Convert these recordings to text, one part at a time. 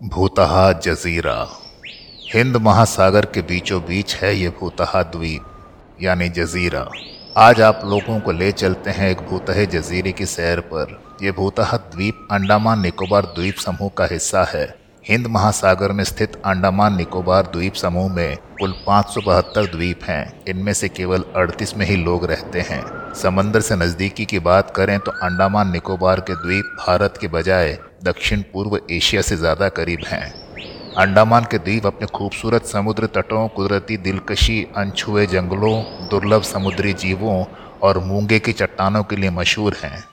भूतहा जजीरा। हिंद महासागर के बीचों बीच है ये भूतहा द्वीप, यानी जजीरा। आज आप लोगों को ले चलते हैं एक भूतहे जजीरे की सैर पर। यह भूतहा द्वीप अंडमान निकोबार द्वीप समूह का हिस्सा है। हिंद महासागर में स्थित अंडमान निकोबार द्वीप समूह में कुल पाँच सौ बहत्तर द्वीप हैं। इनमें से केवल 38 में ही लोग रहते हैं। समंदर से नज़दीकी की बात करें तो अंडमान निकोबार के द्वीप भारत के बजाय दक्षिण पूर्व एशिया से ज़्यादा करीब हैं। अंडमान के द्वीप अपने खूबसूरत समुद्र तटों, कुदरती दिलकशी, अनछुए जंगलों, दुर्लभ समुद्री जीवों और मूँगे की चट्टानों के लिए मशहूर हैं।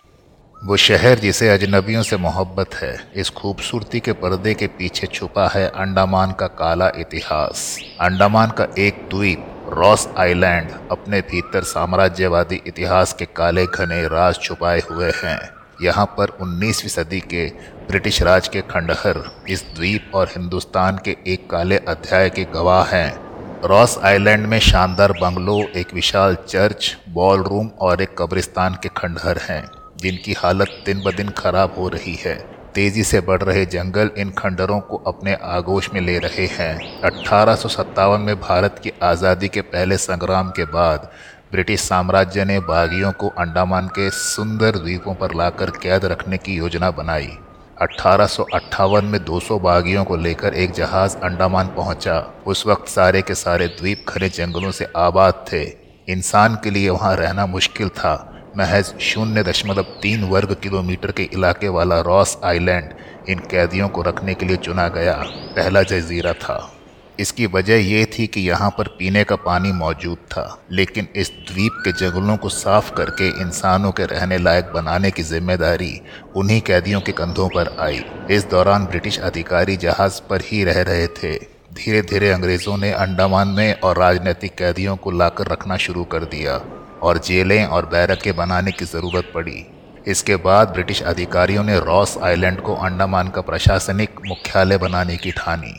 वो शहर जिसे अजनबियों से मोहब्बत है, इस खूबसूरती के पर्दे के पीछे छुपा है अंडमान का काला इतिहास। अंडमान का एक द्वीप, रॉस आइलैंड, अपने भीतर साम्राज्यवादी इतिहास के काले घने राज छुपाए हुए हैं। यहाँ पर 19वीं सदी के ब्रिटिश राज के खंडहर इस द्वीप और हिंदुस्तान के एक काले अध्याय के गवाह हैं। रॉस आइलैंड में शानदार बंगलो, एक विशाल चर्च बॉल रूम और एक कब्रिस्तान के खंडहर हैं, जिनकी हालत दिन ब दिन खराब हो रही है। तेज़ी से बढ़ रहे जंगल इन खंडरों को अपने आगोश में ले रहे हैं। अठारह में भारत की आज़ादी के पहले संग्राम के बाद ब्रिटिश साम्राज्य ने बागियों को अंडमान के सुंदर द्वीपों पर लाकर कैद रखने की योजना बनाई। अठारह में 200 बागियों को लेकर एक जहाज़ अंडमान पहुँचा। उस वक्त सारे के सारे द्वीप घने जंगलों से आबाद थे। इंसान के लिए वहाँ रहना मुश्किल था। महज शून्य दशमलव तीन वर्ग किलोमीटर के इलाके वाला रॉस आइलैंड इन कैदियों को रखने के लिए चुना गया। पहला जजीरा था। इसकी वजह यह थी कि यहाँ पर पीने का पानी मौजूद था, लेकिन इस द्वीप के जंगलों को साफ़ करके इंसानों के रहने लायक बनाने की ज़िम्मेदारी उन्हीं कैदियों के कंधों पर आई। इस दौरान ब्रिटिश अधिकारी जहाज़ पर ही रह रहे थे। धीरे धीरे अंग्रेज़ों ने अंडमान में और राजनीतिक कैदियों को लाकर रखना शुरू कर दिया और जेलें और बैरकें बनाने की ज़रूरत पड़ी। इसके बाद ब्रिटिश अधिकारियों ने रॉस आइलैंड को अंडमान का प्रशासनिक मुख्यालय बनाने की ठानी।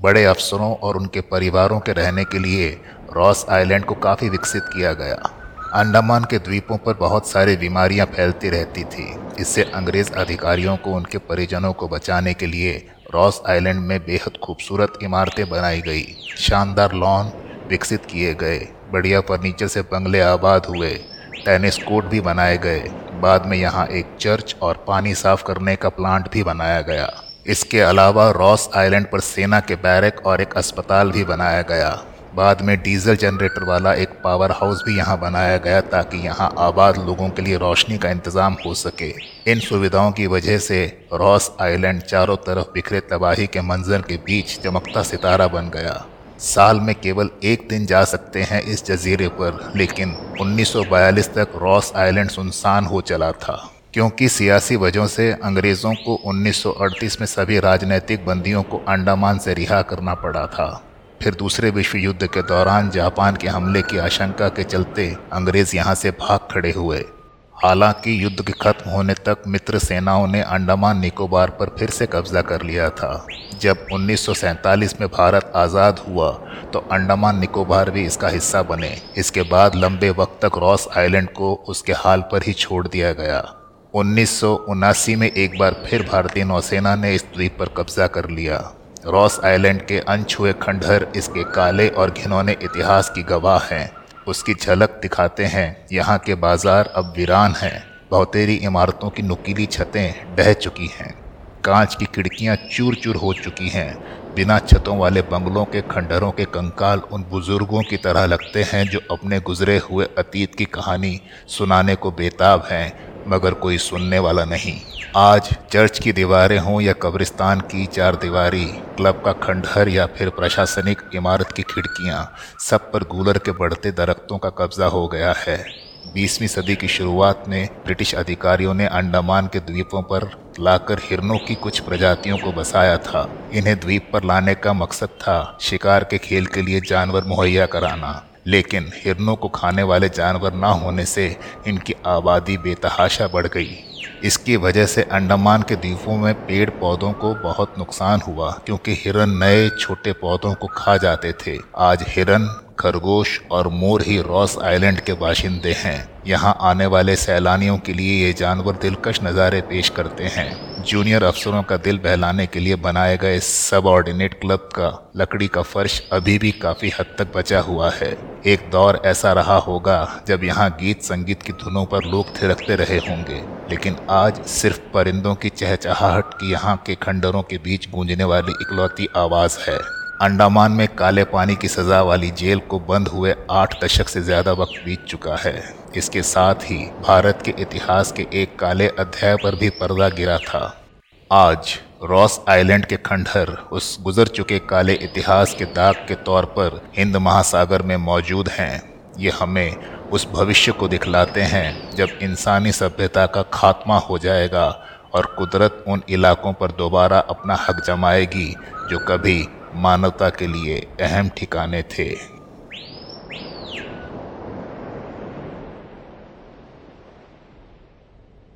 बड़े अफसरों और उनके परिवारों के रहने के लिए रॉस आइलैंड को काफ़ी विकसित किया गया। अंडमान के द्वीपों पर बहुत सारी बीमारियाँ फैलती रहती थी। इससे अंग्रेज़ अधिकारियों को, उनके परिजनों को बचाने के लिए रॉस आइलैंड में बेहद खूबसूरत इमारतें बनाई गई। शानदार लॉन विकसित किए गए। बढ़िया फर्नीचर से बंगले आबाद हुए। टेनिस कोर्ट भी बनाए गए। बाद में यहाँ एक चर्च और पानी साफ़ करने का प्लांट भी बनाया गया। इसके अलावा रॉस आइलैंड पर सेना के बैरक और एक अस्पताल भी बनाया गया। बाद में डीजल जनरेटर वाला एक पावर हाउस भी यहाँ बनाया गया ताकि यहाँ आबाद लोगों के लिए रोशनी का इंतज़ाम हो सके। इन सुविधाओं की वजह से रॉस आइलैंड चारों तरफ़ बिखरे तबाही के मंजर के बीच चमकता सितारा बन गया। साल में केवल एक दिन जा सकते हैं इस जजीरे पर, लेकिन 1942 तक रॉस आइलैंड सुनसान हो चला था। क्योंकि सियासी वजहों से अंग्रेज़ों को 1938 में सभी राजनीतिक बंदियों को अंडमान से रिहा करना पड़ा था। फिर दूसरे विश्व युद्ध के दौरान जापान के हमले की आशंका के चलते अंग्रेज़ यहाँ से भाग खड़े हुए। हालाँकि युद्ध के खत्म होने तक मित्र सेनाओं ने अंडमान निकोबार पर फिर से कब्जा कर लिया था। जब 1947 में भारत आज़ाद हुआ तो अंडमान निकोबार भी इसका हिस्सा बने। इसके बाद लंबे वक्त तक रॉस आइलैंड को उसके हाल पर ही छोड़ दिया गया। उन्नीस सौ उनासी में एक बार फिर भारतीय नौसेना ने इस द्वीप पर कब्जा कर लिया। रॉस आइलैंड के अनछुए खंडहर इसके काले और घिनौने इतिहास की गवाह हैं। उसकी झलक दिखाते हैं। यहाँ के बाज़ार अब वीरान हैं। बहुतेरी इमारतों की नुकीली छतें ढह चुकी हैं। कांच की खिड़कियाँ चूर चूर हो चुकी हैं। बिना छतों वाले बंगलों के खंडहरों के कंकाल उन बुज़ुर्गों की तरह लगते हैं जो अपने गुजरे हुए अतीत की कहानी सुनाने को बेताब हैं। मगर कोई सुनने वाला नहीं। आज चर्च की दीवारें हों या कब्रिस्तान की चार दीवारी, क्लब का खंडहर या फिर प्रशासनिक इमारत की खिड़कियाँ, सब पर गूलर के बढ़ते दरख्तों का कब्जा हो गया है। बीसवीं सदी की शुरुआत में ब्रिटिश अधिकारियों ने अंडमान के द्वीपों पर लाकर हिरनों की कुछ प्रजातियों को बसाया था। इन्हें द्वीप पर लाने का मकसद था शिकार के खेल के लिए जानवर मुहैया कराना। लेकिन हिरनों को खाने वाले जानवर ना होने से इनकी आबादी बेतहाशा बढ़ गई। इसकी वजह से अंडमान के द्वीपों में पेड़ पौधों को बहुत नुकसान हुआ, क्योंकि हिरन नए छोटे पौधों को खा जाते थे। आज हिरन, खरगोश और मोर ही रॉस आइलैंड के बाशिंदे हैं। यहाँ आने वाले सैलानियों के लिए ये जानवर दिलकश नज़ारे पेश करते हैं। जूनियर अफसरों का दिल बहलाने के लिए बनाए गए सब ऑर्डिनेट क्लब का, लकड़ी का फर्श अभी भी काफ़ी हद तक बचा हुआ है। एक दौर ऐसा रहा होगा जब यहाँ गीत संगीत की धुनों पर लोग थिरकते रहे होंगे। लेकिन आज सिर्फ़ परिंदों की चहचहाहट की यहाँ के खंडरों के बीच गूंजने वाली इकलौती आवाज़ है। अंडमान में काले पानी की सजा वाली जेल को बंद हुए आठ दशक से ज़्यादा वक्त बीत चुका है। इसके साथ ही भारत के इतिहास के एक काले अध्याय पर भी पर्दा गिरा था। आज रॉस आइलैंड के खंडहर उस गुजर चुके काले इतिहास के दाग के तौर पर हिंद महासागर में मौजूद हैं। ये हमें उस भविष्य को दिखलाते हैं जब इंसानी सभ्यता का खात्मा हो जाएगा और कुदरत उन इलाकों पर दोबारा अपना हक जमाएगी जो कभी मानवता के लिए अहम ठिकाने थे।